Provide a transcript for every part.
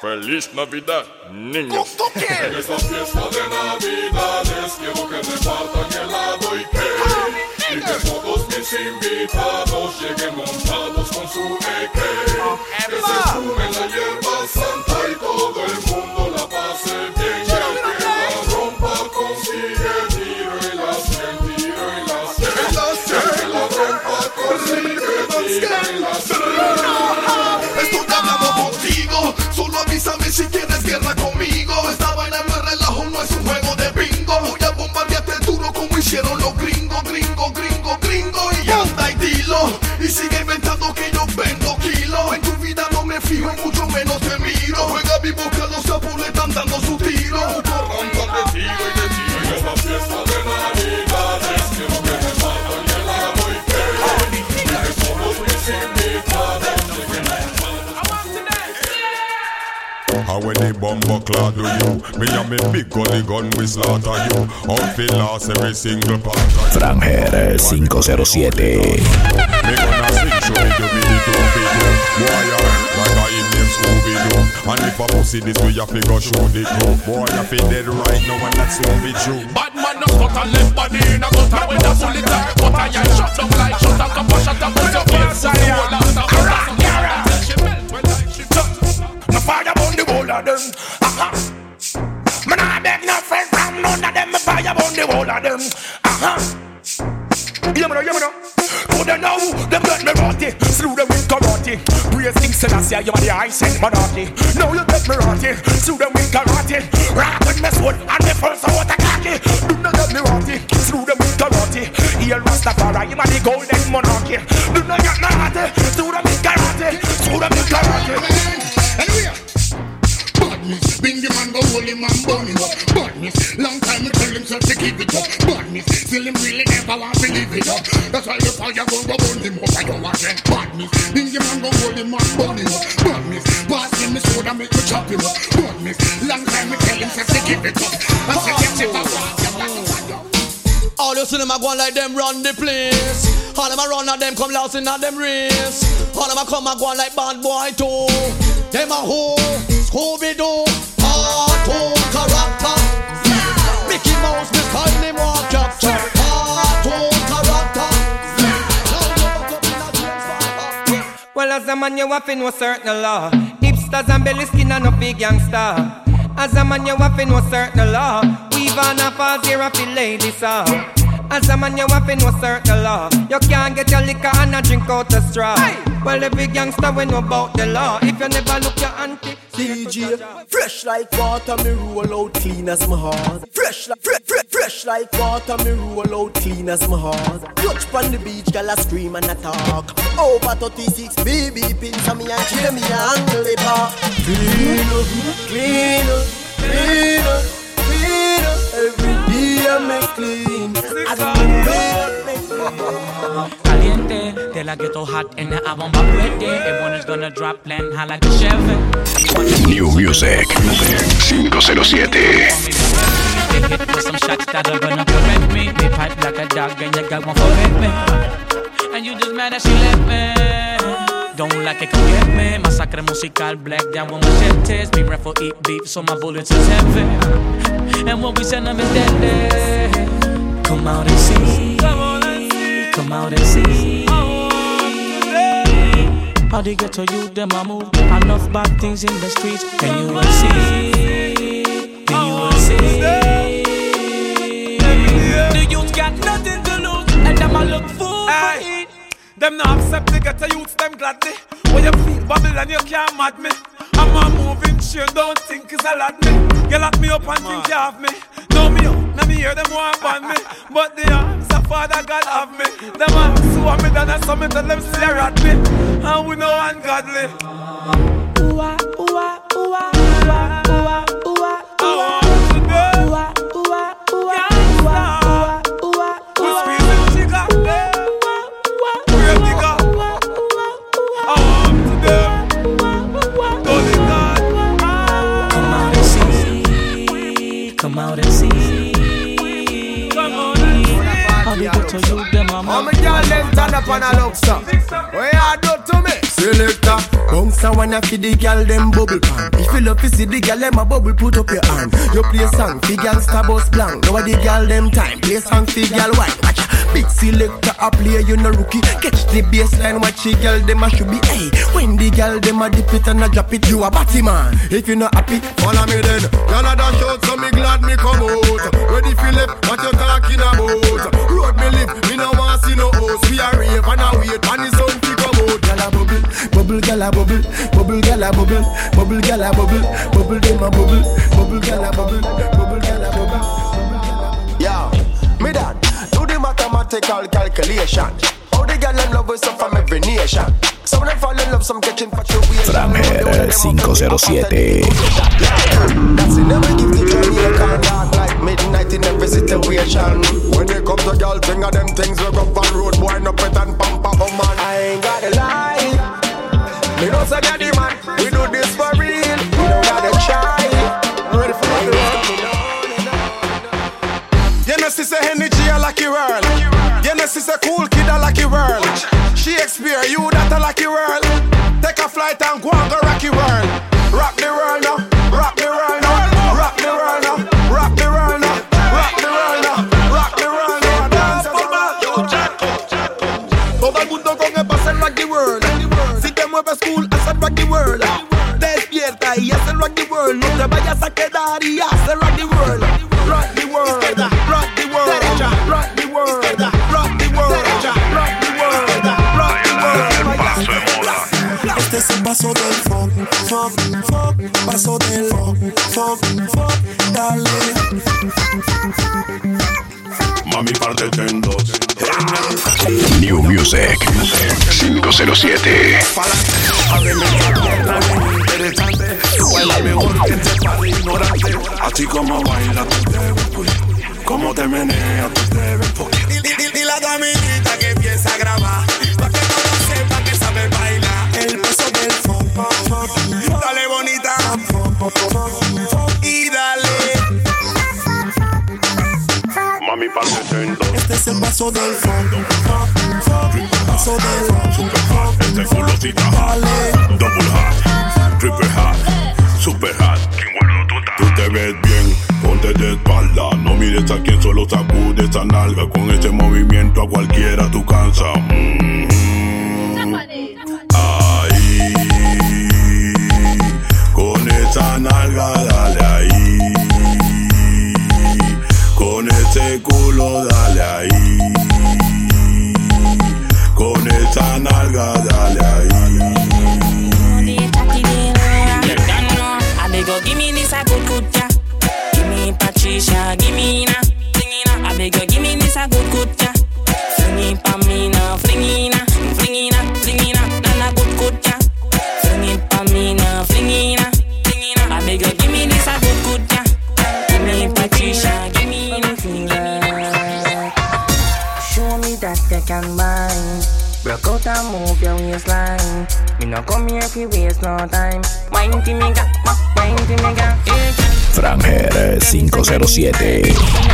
Feliz Navidad, niños. En esta fiesta de Navidades quiero que repartan helado y cake. Y que todos mis invitados lleguen montados con su AK. Que se fumen la hierba santa y todo el mundo la pase bien. Y el que la rompa consigue tiro y las el tiro y las el. El que la rompa consigue tiro y las Estoy hablando contigo, solo avísame si quieres guerra conmigo. Esta vaina no es relajo, no es un juego de bingo. Voy a bombardearte duro como hicieron And when clad do you. Me and me big gully gun we slaughter you. Outfit lost every single part of you. Franger 507. Me gonna sing show me you be the dope do Boy you like a him name Scooby-Doo. And if a pussy this way you fi go show the crew Boy you fi dead right now and that's won't be true. Bad man no stutter left body in a gutter. When a bullet a gutter Yeah, shut down like shut up Come You are the All them and come lost in them race. All them come a go like bad boy too. Them a who? Scooby Doo. Cartoon character. Mickey Mouse, me call him walk capture. Cartoon character. Well, as a man, you have to know certain a law. Hipsters and belly skin and no big gangster. As a man, you have to know certain a law. Weave on a falls here, a feel ladies saw. As a man, you have to know certain law. You can't get your liquor and a drink out the straw. Well, every gangster we know about the law. If you never look your auntie, DJ, fresh like water, me roll out clean as my heart. Fresh like fresh, fresh, fresh like water, me roll out clean as my heart. Touch on the beach, gal a scream and a talk. Over 36 BB pins, and me and and angle it up. Clean up, clean up, clean up, clean up. Every day I make clean. Caliente, de la ghetto hot and the album about ready. Everyone is gonna drop land high like a Chevy. New Music 507. They hit with some shots that are gonna correct me. They pipe like a dog and you got one for me. And you just mad that she left me. Don't like it, come get me. Masacre musical, black down with machetes. For eat beef, so my bullets is heavy. And what we send them is deadly. Come out and see. Come out and see. How they get to you, them I move. Enough bad things in the streets, and you will see. And you will see. The youth got nothing to lose, and them a look fool for it. Them not accept the get a youth, them gladly. When you feel Babylon, you can't mad me. I'm a moving chain, don't think it's a lot me. You lock me up and think you have me. Me now me hear them want ban me. But the arms of Father God have me. Them a sue me down and some tell them stare at me. And we know ungodly. Ooh ah, ooh up and a so What you do to me? Selector, a a wanna feed the girl them bubble pan. If you love to see the girl them a bubble, put up your hand. You play song, fi gangsta boss blank. Now the girl them time, play song fi girl white. Watch. Big selector a play, you no rookie. Catch the baseline, watch the girl them a should be. Hey, when the girl them a dip it and a drop it, you a batty man. If you not happy, follow me then. Girl a dash out, so me glad me come out. Ready left, what you talking about? Road me live, me no want see no host. We a rave and a wait, and the sun fi come out. Girl a bubble, bubble, girl a bubble, bubble, girl a bubble, bubble, girl a bubble, bubble, them a bubble, bubble, girl a bubble, bubble, girl a bubble. Yeah, me done. Do the mathematical calculation. How the girl them love us up from every nation. Some of them fall in love, some catch infatuation. Franger 507. Midnight in every situation. When it comes to girl thing of them things, we go on road, boy, no pet and pamper, oh man. I ain't gotta lie. Me know say the man, we do this for real. We don't gotta try. Ready for the You know, say energy a lucky world. You know, say cool kid a lucky world. Experience you that a lucky world. Take a flight and go and go New Music 507. Interesante. Baila mejor que te para ignorante. Así como baila ves cool. Como te menea tú te el paso del paso del funk, funk, Este culosita hot. Double hot. Triple hot. Super hot. Tú te ves bien, ponte de espalda. No mires a quien solo sacude esa nalga. Con ese movimiento a cualquiera tú cansa. Mm. 507.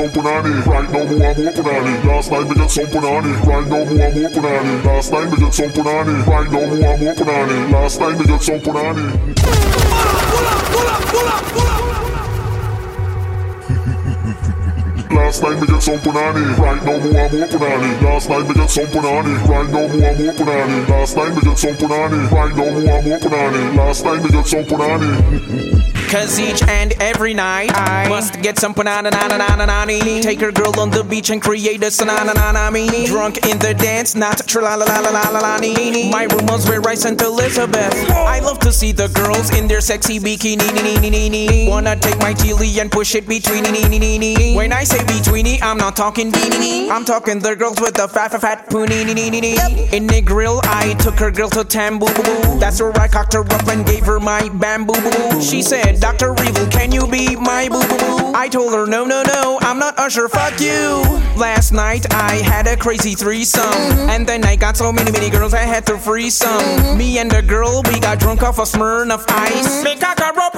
open on. Right now, more I'm open. Last night, we got some punani. it. Right now, more I'm open. Last night, we got some punani. it. Right now, more I'm open. Last night, we got something on it. Last night we got some punani. right now more I'm open. Last night we got some punani. it, right now more I'm open. Last night we got some punani. it, right now more I'm open. Last night we got some punani. Cause each and every night I must get some banana na na na na na na Take her girl on the beach and create a sanana Drunk in the dance, not tra la la la la la la. My was where I sent Elizabeth I love to see the girls in their sexy bikini. Wanna take my chili and push it between. When I say betweeny, I'm not talking beanie I'm talking the girls with the fat fat fat poonie. In the grill, I took her girl to Tambu That's where I cocked her up and gave her my bamboo She said, Dr. Evil, can you be my boo boo? boo? I told her, no, no, no, I'm not Usher, fuck you. Last night I had a crazy threesome. Mm-hmm. And then I got so many, many girls I had to free some. Mm-hmm. Me and the girl, we got drunk off a Smirnoff ice. Me cock rope,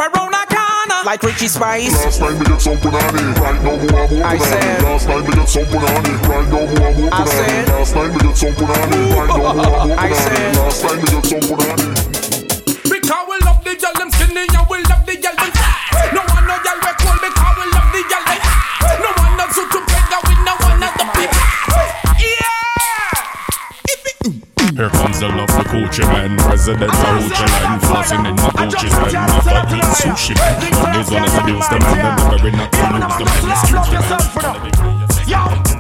Like Richie Spice. Last night me get some punani. Right now more and more I said- Last night me get some punani. Right now more and more I said- Last night me get some punani. Right now more and more I said- Last night me get some punani. Because we love the girl them skinny Here comes the love for Gucci man, president of Gucci land, flossing in my Gucci's man, after eating sushi man. And these one is seduce the man, then the very not to lose the man, excuse the man. Yo,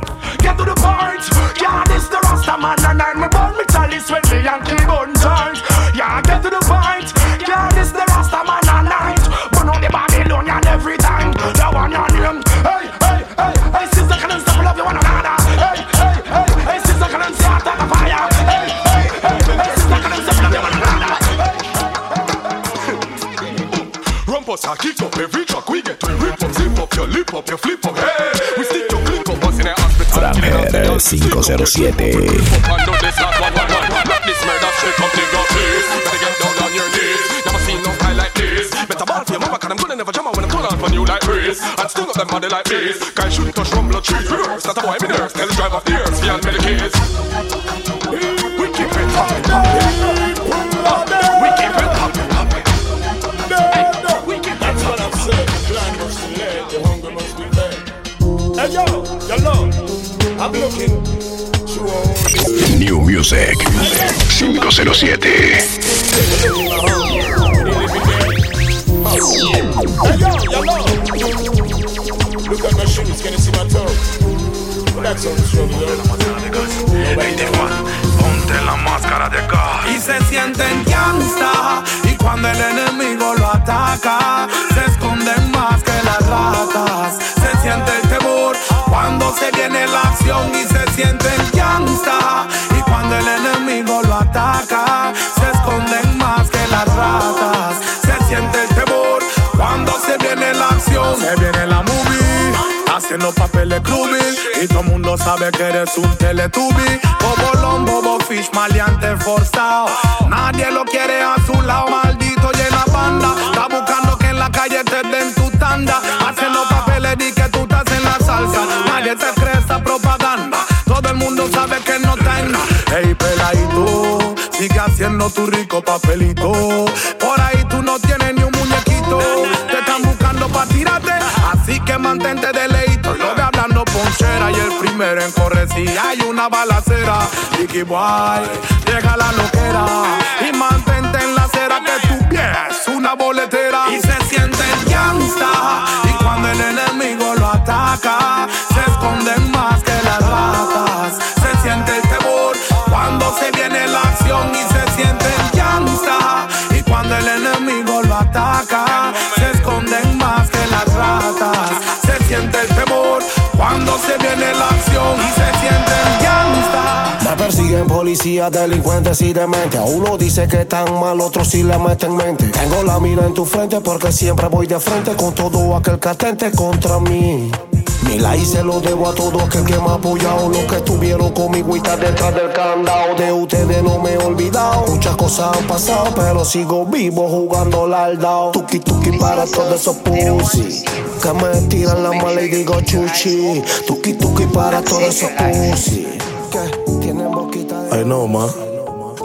507. And still not them money like this Guy shouldn't touch from blood trees Reverse, not a boy, me nerves Tell the driver of the ears, feel me the kids We keep it hot New Music 507. Hey yo, yo Lord, look at my shoes, can you see my toe? That's all the trouble, Ponte la máscara de acá. Y se sienten gangsta. Y cuando el enemigo lo ataca, se esconden más que las ratas. Haciendo papeles clubby Y todo el mundo sabe que eres un teletubi Bobolón, bobo fish, maleante forzado Nadie lo quiere a su lado Maldito llena banda. Está buscando que en la calle te den tu tanda. Haciendo papeles y que tú estás en la salsa. Nadie te cree esa propaganda. Todo el mundo sabe que no tenga Hey peladito Sigue haciendo tu rico papelito. Por ahí primero en correr si hay una balacera Dicky Boy Llega la loquera Y mantente en la acera Que tu pie es una boletera. Y se siente gangsta Y cuando el enemigo lo ataca Se esconden más que las ratas. Se siente el temor Cuando se viene la acción Y Viene la acción Y se sienten gangsta Me persiguen policías, delincuentes y dementes. Uno dice que están mal, otro sí le meten mente. Tengo la mira en tu frente porque siempre voy de frente con todo aquel que atente contra mí. Mi like se lo debo a todo aquel que me ha apoyado. Los que estuvieron conmigo y están detrás del candado. De ustedes no me he olvidado. Muchas cosas han pasado, pero sigo vivo jugando al dao. Tuki tuki para todos esos pussy. Que me tiran la mala y digo chuchi. Tuki tuki para todos esos pussy. Que. I know, man.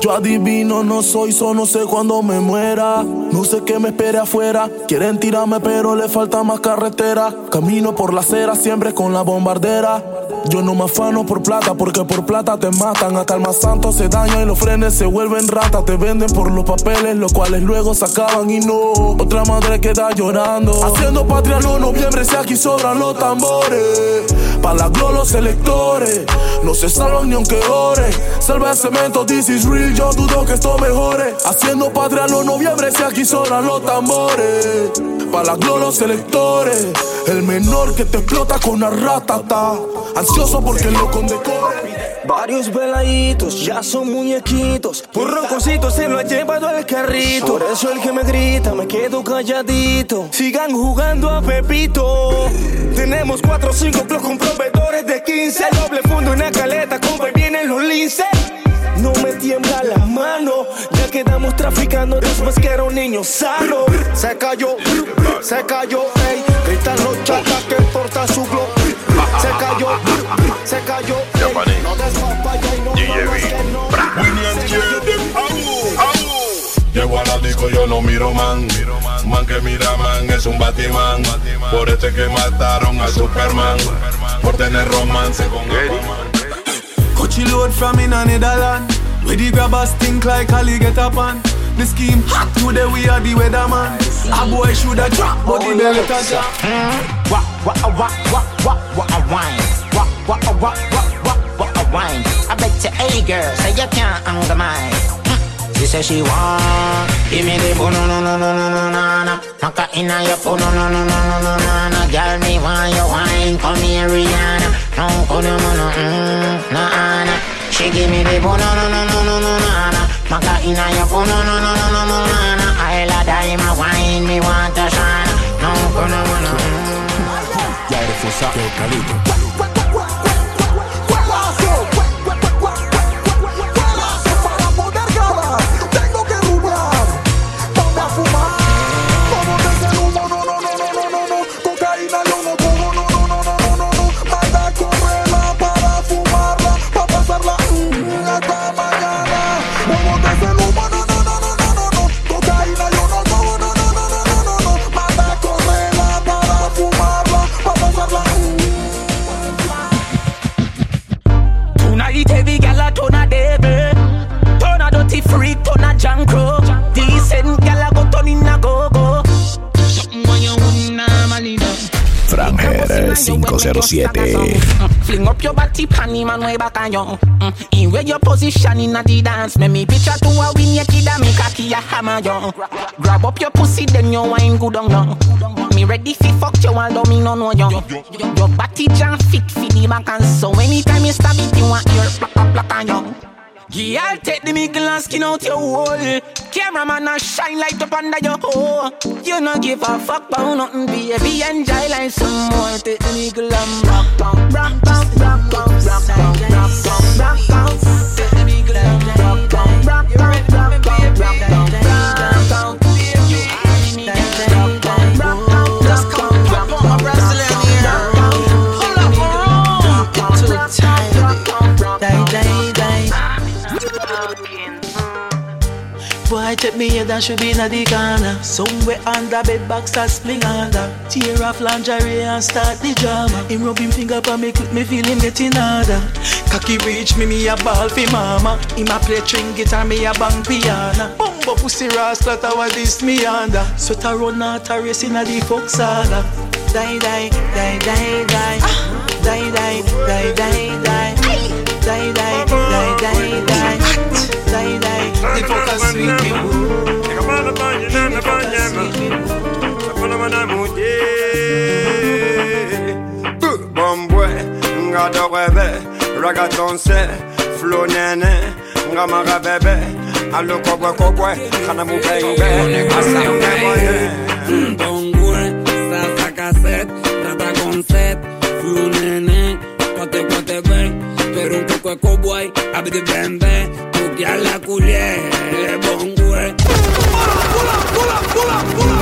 Yo adivino, no soy, so no sé cuándo me muera. No sé qué me espere afuera. Quieren tirarme, pero le falta más carretera. Camino por la acera, siempre con la bombardera. Yo no me afano por plata, porque por plata te matan. Hasta el más santo se daña y los frenes se vuelven ratas. Te venden por los papeles, los cuales luego se acaban y no. Otra madre queda llorando. Haciendo patria no noviembre, si aquí sobran los tambores. Pa' la gloria los electores. No se salvan ni aunque ore. Salva el cemento, this is real. Yo dudo que esto mejore. Haciendo patria los noviembre, si aquí sobran los tambores. Pa' la gloria los electores. El menor que te explota con la ratata. Porque lo. Varios veladitos ya son muñequitos. Por rocositos se lo ha llevado al carrito. Por eso el que me grita me quedo calladito. Sigan jugando a Pepito. Tenemos 4 o 5 clubs con proveedores de 15. Doble fondo en la caleta, compa, y vienen los linces. No me tiembla la mano, ya quedamos traficando después que era un niño sano. Se cayó, se cayó, ey. Gritan los chatas que porta su glow. Se cayó, se cayó. No des papaya y no. Llego a la disco, yo no miro man. Man que mira man es un Batman. Por este que mataron a Superman. Por tener romance con Aquaman. Coachy load from in a Netherland. Where the grabbers think like Ali get up on. The scheme hot today we are the weatherman. A boy shoulda drop, but the belly touch Wah, wah, wah, wah, wah, wah, a wine. Wah, wah, wah, wah, wah, wah, a wine. I bet you, hey girl, say you can't anger mine. She say she want Give me the boom, no, no, no, no, no, no, no, no Maka inna your phone, no, no, no, no, no, no, no, no Girl, me want your wine, come here, Rihanna No, oh, no, no, no, mm, nah, nah She give me the boom, no, no, no, no, no, no, no, no Maka inna your phone, no, no, no, no, no, no, no, no I la die, my wine, me want to shine. No, oh, no, no, no, mm Ya eres fusa, que calito. 07. Fling up your body, panty man, way back on you. Mm-hmm. In where your position in the dance, make me picture to a win your kid, me cocky a hammer yo. Grab up your pussy, then you wine good on you. Me ready fi fuck you, although me no know you. Your body jam fit fi the back and so anytime you stab it, you want your plak, and you. I'll take the mickle and skin out your hole. Cameraman a shine light up under your hole. You no give a fuck about nothing, baby. Enjoy like some more. Take the mickle and rock down, rock down, rock down, rock down, rock down, rock down. Take the mickle and rock rock rock down, rock down, rock Boy, take me head and should be in the corner. Somewhere under bed box start spling under. Tear off lingerie and start the drama. Him rub him finger pa me quick, me feel him getting harder. Cocky reach me, me a ball fi mama. Him a play string guitar, me a bang piano. Bumbo pussy rascal, was this me under. Sweat a run out a race inna the fuck saga. Die, die, die, die, die. Die, die, die, die, die. Die, die, die, die, die. Die like the fucker sweet me. Woo Nigga bana que a la culié bongüe. ¡Pula, pula, pula, pula!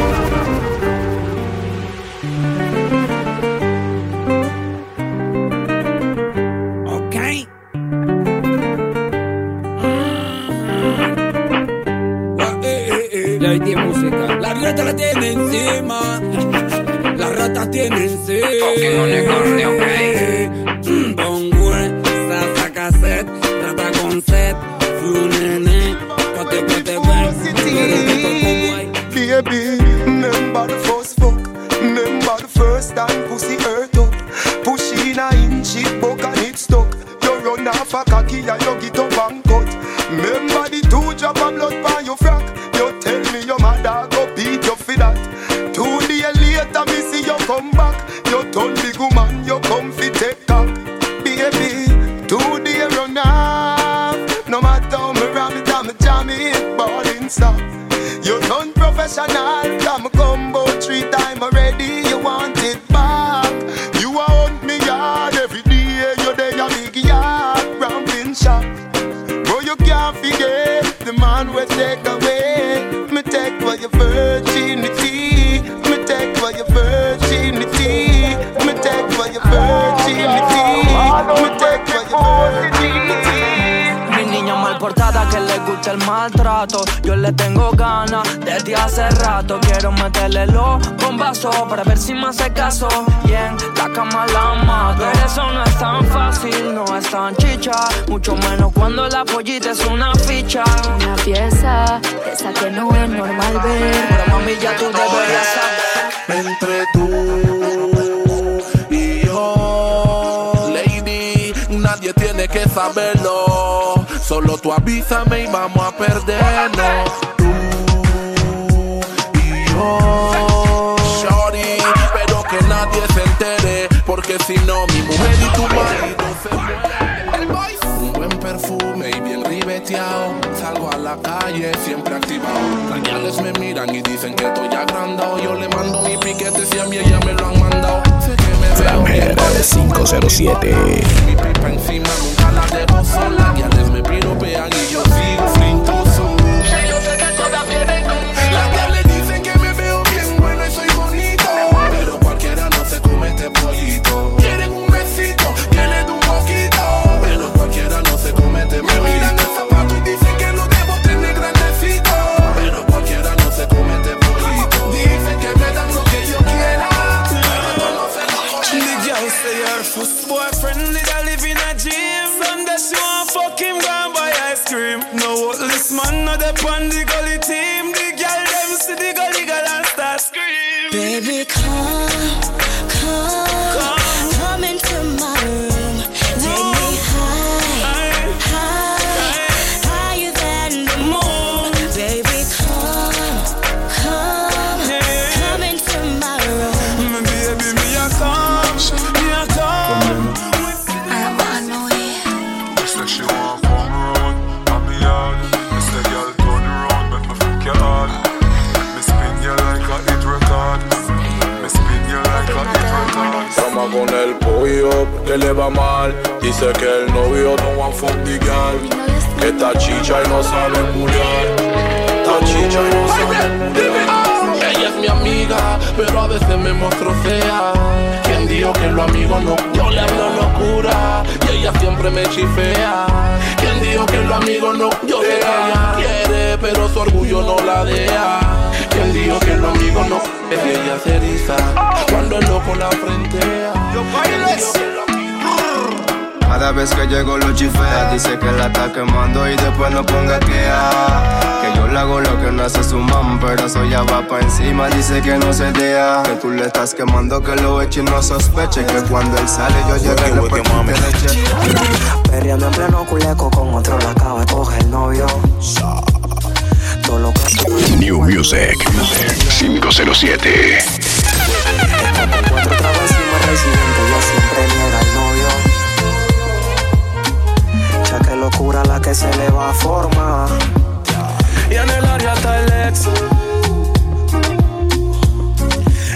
Ok. Ah. Ah, eh, eh, eh. La IT música. La rata la tiene encima. La rata tiene encima. Pokémon le corre, ok. Mm, bongüe, saca set, trata con set. you, Baby, remember the first fuck. Remember caso. Y en la cama la mato. Pero eso no es tan fácil, no es tan chicha. Mucho menos cuando la pollita es una ficha. Una pieza, esa que no es normal ver. Pero mami, ya tú deberías saber. Entre tú y yo, lady, nadie tiene que saberlo. Solo tú avísame y vamos a perdernos. Si no mi mujer y tu marido se mueren. Un buen perfume y bien ribeteado. Salgo a la calle siempre activado. Las gales me miran y dicen que estoy agrandado. Yo le mando mi piquete si a mí ella me lo han mandado. Sé que me veo bien. Flanger 507. Mi pipa encima nunca la dejo sola. Gales me piropean y yo sigo que le va mal. Dice que el novio no fuck the girl. Que está chicha y no sabe culiar. Está chicha y no sabe culiar. Ella es mi amiga, pero a veces me muestro fea. ¿Quién dijo que los amigos no? Yo le hablo locura y ella siempre me chifea. ¿Quién dijo que los amigos no? Yo que ella quiere, pero su orgullo no la deja. ¿Quién dijo que los amigos no? Es que ella se eriza cuando el loco la frentea. ¿Quién dijo que Cada vez que llego lo chifea, dice que la está quemando y después no ponga quea. Que yo le hago lo que no hace su mam, pero eso ya va pa' encima, dice que no se deja. Que tú le estás quemando, que lo eche y no sospeche. Que cuando él sale yo llegue y le pongo leche. Perreando en pleno culeco con otro la acaba de coger el novio. Todo lo que New Music 507. cuatro tragos encima residente, yo siempre niega al novio. Ya que locura la que se le va a formar. Y en el área está el ex.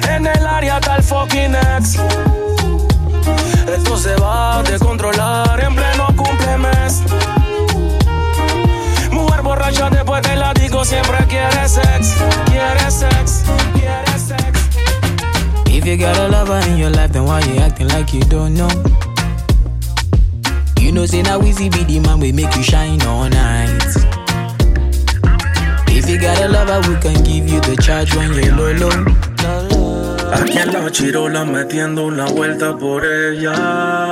En el área está el fucking ex. Esto se va a descontrolar en pleno siempre quiere sex. Quiere sex. Quiere sex. If you got a lover in your life, then why you acting like you don't know? You know, say now easy be the man we make you shine all night. If you got a lover, we can give you the charge when you're low low. Aquí en la chirola metiendo una vuelta por ella.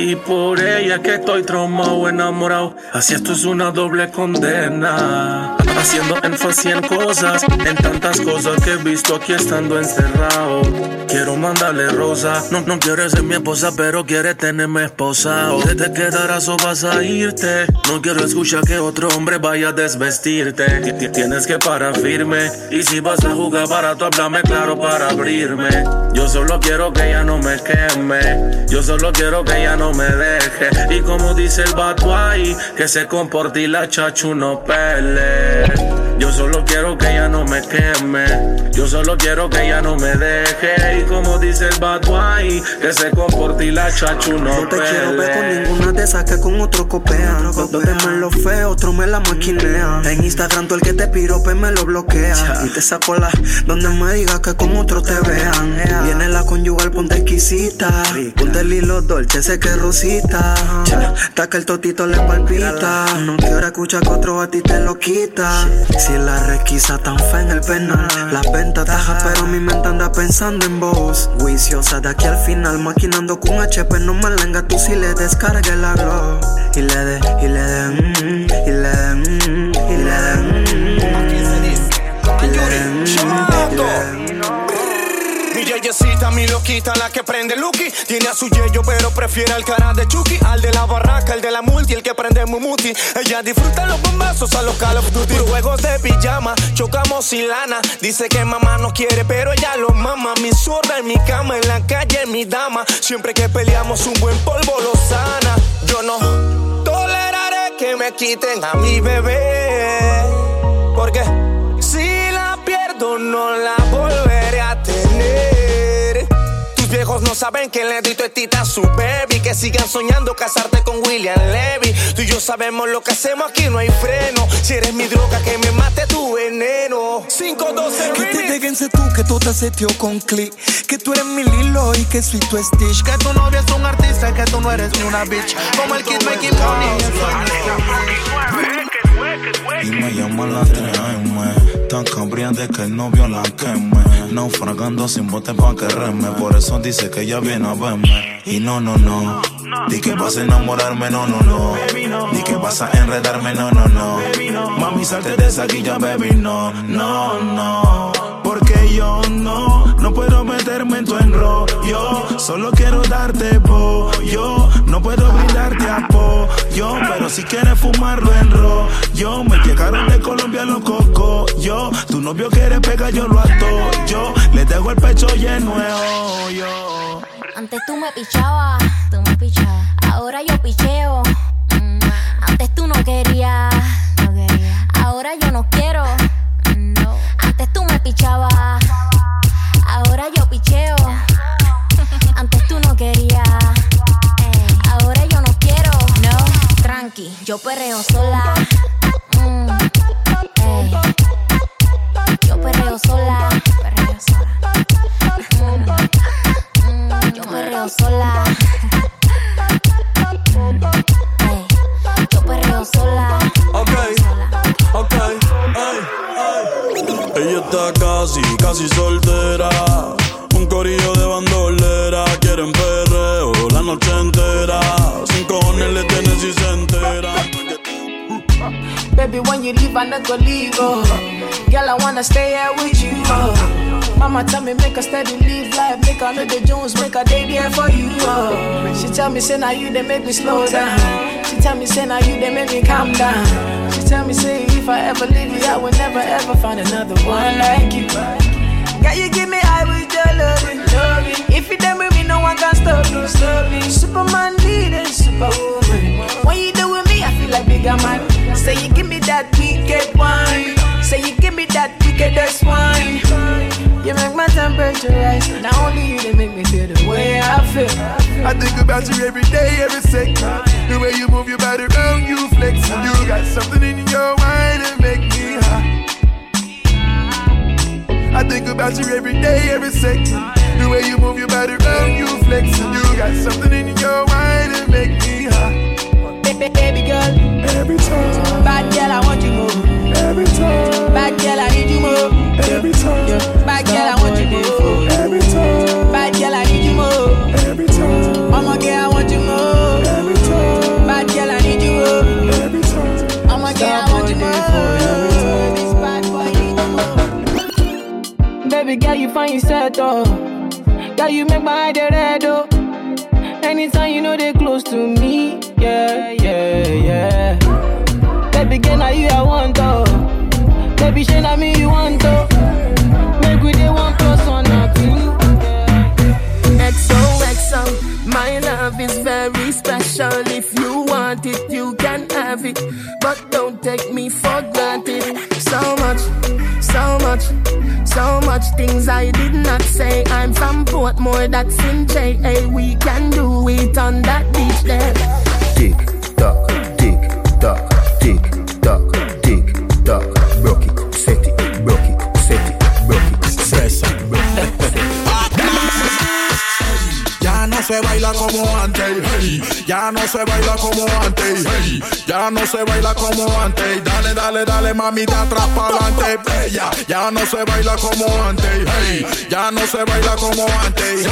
Y por ella que estoy traumado, enamorado. Así esto es una doble condena. Haciendo énfasis en cosas, en tantas cosas que he visto aquí estando encerrado. Quiero mandarle rosa, no, no quiere ser mi esposa, pero quiere tenerme esposado. Te te quedarás o vas a irte. No quiero escuchar que otro hombre vaya a desvestirte. Ti- ti- Tienes que parar firme. Y si vas a jugar barato, háblame claro para abrirme. Yo solo quiero que ella no me queme. Yo solo quiero que ella no me deje. Y como dice el Batuay, que se comporte y la chachu no pele. later. Yo solo quiero que ella no me queme. Yo solo quiero que ella no me deje. Y como dice el Batuay, que se comporte y la chachu no No te quiero ver con ninguna de esas que con otro copean. Dos te me lo feo, otro me la maquinea. En Instagram tú el que te pirope me lo bloquea. Y te saco la donde me diga que con otro te vean. Viene la conyugal, ponte exquisita. Ponte el hilo dolce, sé que rosita. Taca el totito le palpita. No quiero escuchar que otro a ti te lo quita. Si la requisa tan fea en el penal. La venta taja, pero mi mente anda pensando en vos. Juiciosa de aquí al final, maquinando con HP. No me lenga tú si le descargue la glow. Y le de, y le de, mm, y le de, mm, y le de, mm, Mi yeyecita, mi loquita, la que prende Lucky. Tiene a su yeyo, pero prefiere al cara de Chucky. Al de la barraca, el de la multi, el que prende Mumuti. Ella disfruta los bombazos a los Call of Duty. Juegos de pijama, chocamos y lana. Dice que mamá no quiere, pero ella lo mama. Mi zurda en mi cama, en la calle, mi dama. Siempre que peleamos, un buen polvo lo sana. Yo no toleraré que me quiten a mi bebé. Porque si la pierdo, no la volveré No saben que le di tu tita a su baby. Que sigan soñando casarte con William Levy. Tú y yo sabemos lo que hacemos aquí, no hay freno. Si eres mi droga, que me mate tu veneno. 512 Que te déjense tú, que tú te setió con click. Que tú eres mi Lilo y que soy tu Stitch. Que tu novia es un artista, que tú no eres ni una bitch. Como el kid making money. Y me llama a las 3 AM Tan cambriante que el novio la queme. Naufragando sin bote pa' que reme. Por eso dice que ella viene a verme. Y no, no, no. Di que vas a enamorarme, no, no, no. Di que vas a enredarme, no, no, no. Mami, salte de esa guilla, baby, no, no, no. Porque yo no, no puedo meterme en tu enrollo. Solo quiero darte pollo. No puedo brindarte apoyo Pero si quieres fumarlo en rollo Me llegaron de Colombia los cocos Yo, tu novio quiere pegar, yo lo ato Yo le dejo el pecho lleno de hoyo Antes tú me pichabas, tú me pichabas. Ahora yo picheo. Mm, Antes tú no querías, no quería. Ahora yo no quiero. No. Antes tú me pichabas. Yo perreo sola. Mm, ey. Yo perreo sola. Perreo sola. Mm, yo perreo sola. Ey, Yo perreo sola. Ok, ok, ey, ey. Ella está casi, casi soltera. Un corillo de bandolera. Quieren perreo noche entera. Sin cojones le tienen si se entera. Baby, when you leave, I never leave. Oh. Girl, I wanna stay here with you. Oh. Mama tell me make a steady live life, make a know Jones, make a day there for you. Oh. She tell me say now you they make me slow down. She tell me say now you they make me calm down. She tell me say if I ever leave you, I will never ever find another one like you. Girl, you give me high with your loving, loving. If you one can stop stop me. Superman leading, superwoman. When you do with me, I feel like bigger man. Say you give me that wicked wine. Say you give me that wickedest wine. You make my temperature rise. Not only you, they make me feel the way I feel. I think about you every day, every second. The way you move your body around, you flex. You got something in your wine that make me high. I think about you every day, every second. The way you move your body around, you flex. You got something in your mind that make me hot. Baby, baby girl. Every time. Bad girl, I want you more. Every time. Bad girl, I need you more. Every time. Bad girl, I when you set up. Yeah, you make my eye red, oh. Anytime you know they close to me, yeah, yeah, yeah. Baby, girl, now you I want, oh. Baby, shey na me you want, oh. Make we dey one plus one or two. XOXO, my love is very special. If you want it, you can have it. But don't take me for granted. So much, so much, so much things I did not say. I'm from Portmore, that's in JA. We can do it on that beach there. Tick tock, se baila como antes, ya no se baila como antes, ya no se baila como antes. Dale, dale, dale, mami, de atrás para adelante, bella. Ya no se baila como antes, ya no se baila como antes,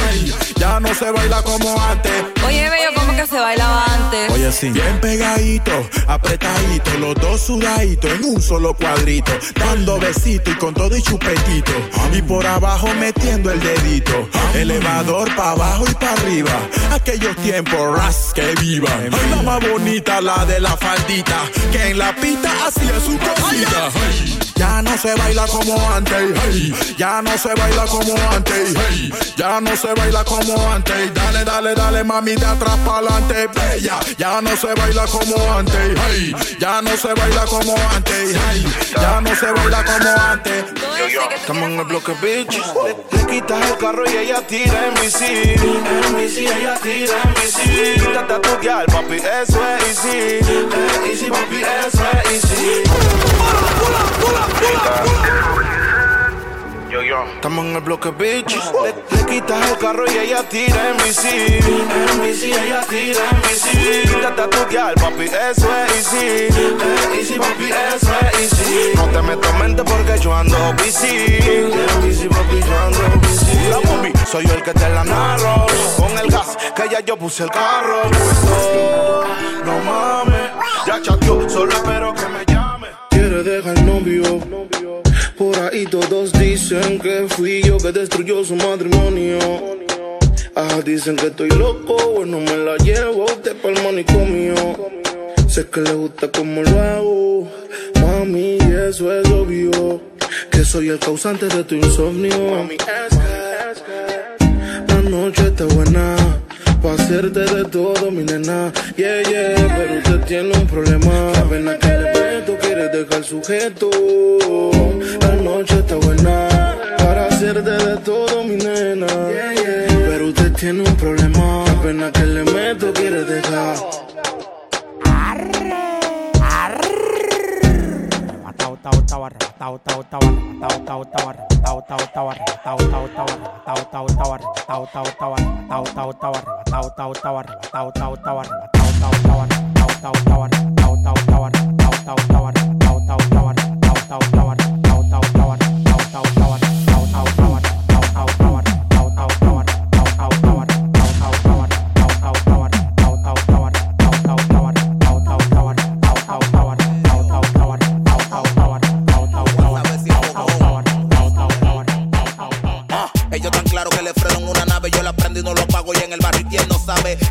ya no se baila como antes. Oye, bello, ¿cómo que se bailaba antes? Oye, sí. Bien pegadito, apretadito, los dos sudaditos en un solo cuadrito, dando besito y con todo y chupetito. Y por abajo metiendo el dedito, elevador para abajo y para arriba. Aquellos tiempos, ras que viva. La más bonita, la de la faldita, que en la pista hacía su cosita. Ay. Ya no se baila como antes, hey. ya no se baila como antes, hey. ya no se baila como antes. Dale, dale, dale, mami, de atrás bella. Ya no se baila como antes, hey. ya no se baila como antes, hey. ya no se baila como antes. Estamos en el bloque, bitch. Le, le quitas el carro y ella tira en bici. En bici, ella tira en bici. Quítate a tu guial, papi, eso es easy. Easy, papi, eso es easy. Yo, yo. Estamos en el bloque, bitch. Le, le quitas el carro y ella tira en bici. En bici, ella tira en bici. Quítate a tu guial, papi, eso es easy. Eh, easy, papi, eso es easy. No te meto en mente porque yo ando busy. Yeah, busy, papi, yo ando busy. La mami, soy yo el que te la narro. Con el gas, que ya yo puse el carro. Oh, no mames, ya chateó, solo espero que me llame. Quiere dejar novio. Por ahí todos dicen que fui yo que destruyó su matrimonio. Ah, dicen que estoy loco, bueno me la llevo usted pa'l manicomio. Sé que le gusta como lo hago, mami, eso es obvio. Que soy el causante de tu insomnio. Mami, la noche está buena. Pa' hacerte de todo, mi nena. Yeah, yeah, pero usted tiene un problema. Apenas que le meto, quiere dejar sujeto. La noche está buena. Para hacerte de todo, mi nena. Pero usted tiene un problema. Apenas que le meto, quiere dejar.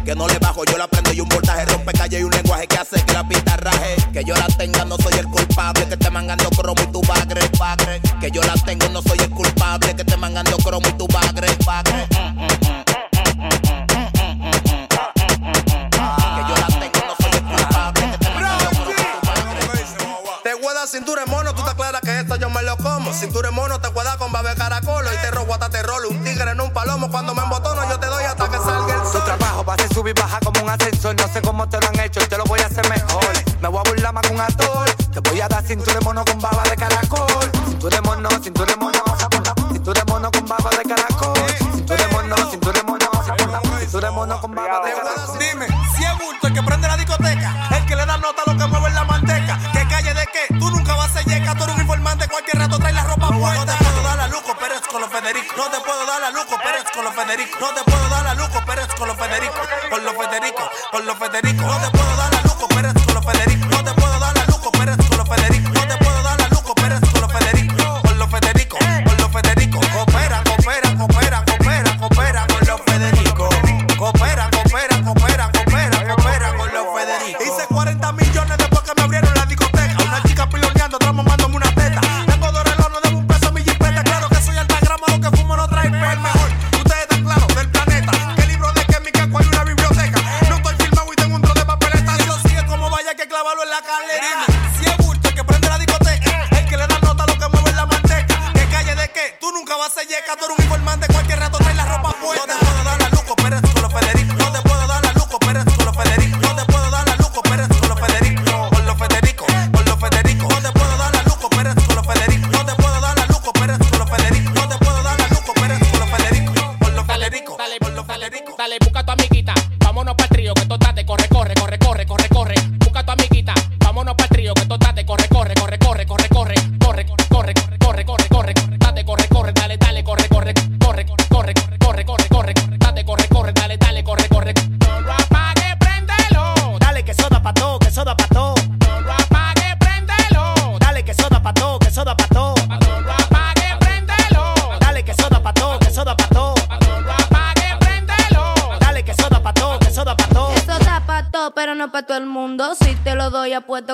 Que no le bajo, yo la prendo y un voltaje rompe calle y un lenguaje que hace que la. Que yo la tenga, Que yo la tengo, no soy el con baba de caracol. Cintura de mono, cintura de mono. Cintura de mono con baba de caracol. Dime, si es bulto el que prende la discoteca, el que le da nota a lo que mueve en la manteca. ¿Qué calle de qué? Tú nunca vas a llegar, tú eres un informante, cualquier rato trae la ropa puesta. No te puedo dar la Luco Pérez con los Federico. No te puedo dar la Luco Pérez con los Federico. No te puedo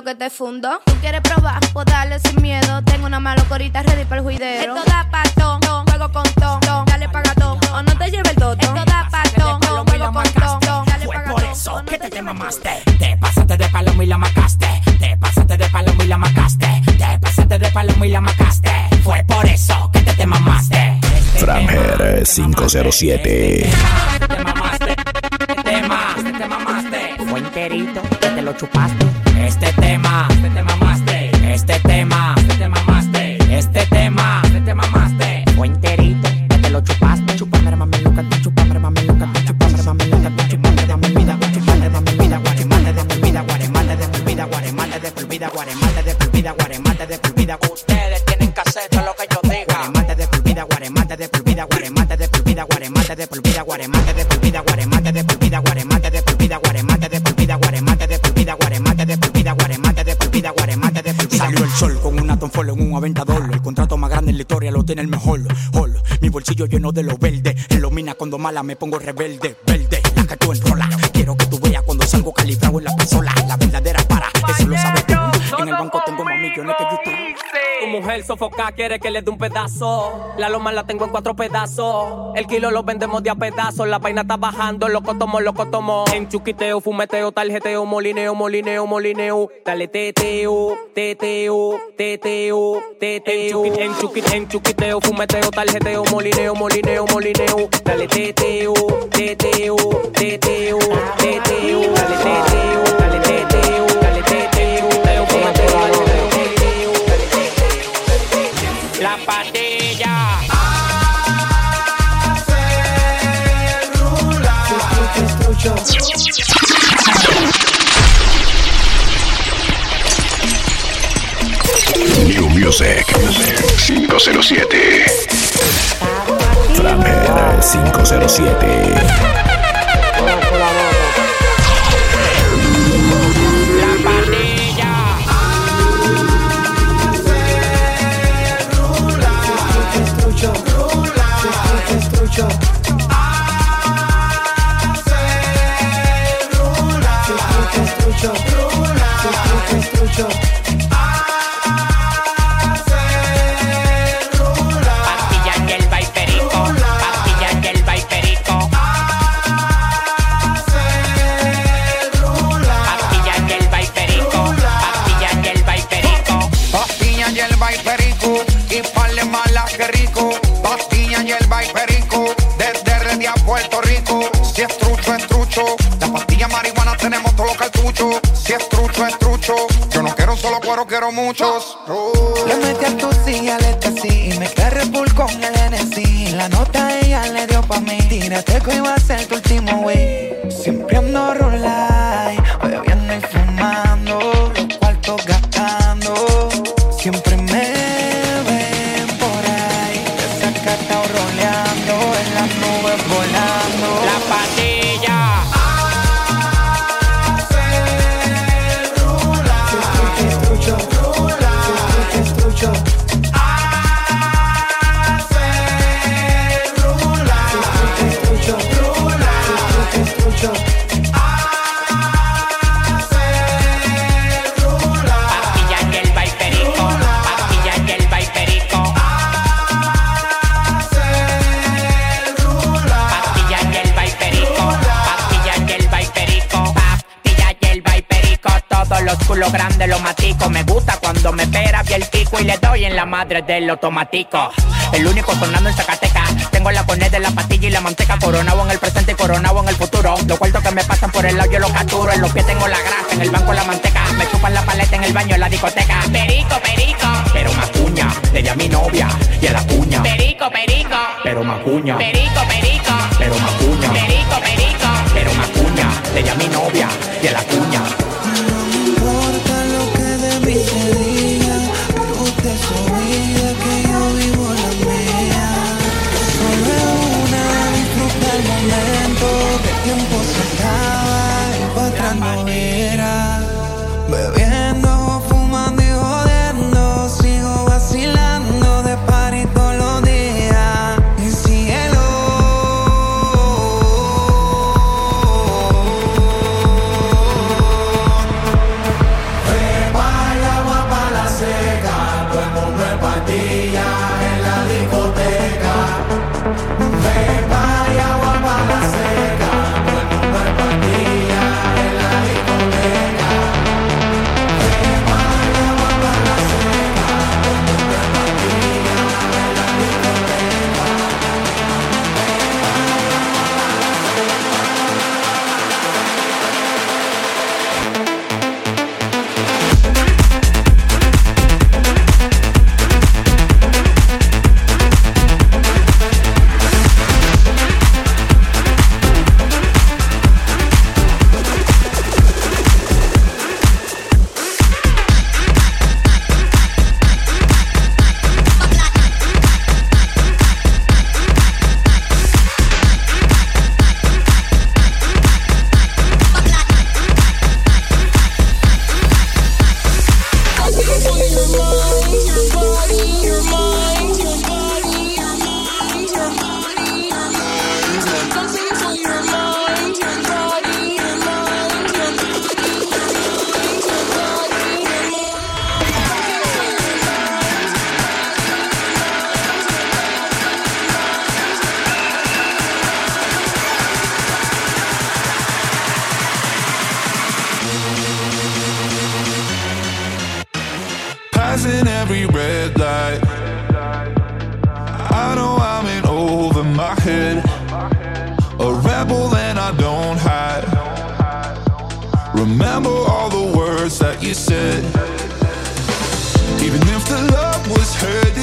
que te fundo. ¿Tú quieres probar? Pues dale sin miedo. Tengo una malocorita ready para el juidero. Esto da pa' todo, juego con todo. Dale paga todo, o no te lleve el toto. Esto da pa' todo, juego con todo. Dale Fue paga por eso que te mamaste. Te pasaste de palomo y la macaste. Te pasaste de palomo y la macaste. Te pasaste de palomo y la macaste. Fue por eso que te, te mamaste. Framher 507. Te mamaste. Tema, este te mamaste. Fue enterito que te lo chupaste. Vida, guaremate de vida. Salió el sol con un Atom Follow en un aventador. El contrato más grande en la historia lo tiene el mejor. Hall. Mi bolsillo lleno de lo verde. En lo mina cuando mala me pongo rebelde. Verde, la que tú enrola. Quiero que tú veas cuando salgo calibrado en la pistola. La verdadera para, eso lo sabes tú. En el banco tengo más millones que YouTube. Tu mujer sofoca, quiere que le dé un pedazo. La loma la tengo en cuatro pedazos. El kilo lo vendemos de a pedazos. La vaina está bajando, loco tomo, loco tomo. En chuquiteo, fumeteo, tarjeteo, molineo, molineo, molineo. Dale teteo, teteo, teteo, teteo. En chuquiteo, en chuquiteo, fumeteo, tarjeteo, molineo, molineo, molineo. Dale teteo, teteo, teteo, teteo. Dale teteo, dale teteo, dale teteo, teteo, tarjeteo, molineo. La patilla. New Music 507. Framher 507. A Puerto Rico. Si es trucho, es trucho. La pastilla marihuana tenemos todos los cartuchos. Si es trucho, es trucho. Solo cuero, quiero muchos. Le metí a tu silla, le y me carré con el NC. La nota ella le dio pa' mí. Tírate que iba a ser tu último wey. lo grande, lo matico. Me gusta cuando me pera y el tico y le doy en la madre de los tomaticos. El único sonando en Zacatecas. Tengo la poner de la pastilla y la manteca. Coronado en el presente y coronado en el futuro. Los cuartos que me pasan por el lado yo los capturo. En los pies tengo la grasa, en el banco la manteca. Me chupan la paleta en el baño, en la discoteca. Perico, perico. Pero macuña, le di mi novia y a la cuña. Perico, perico. Pero macuña. Perico, perico. Pero macuña. Perico, perico. Pero macuña, le di mi novia y a la cuña. heard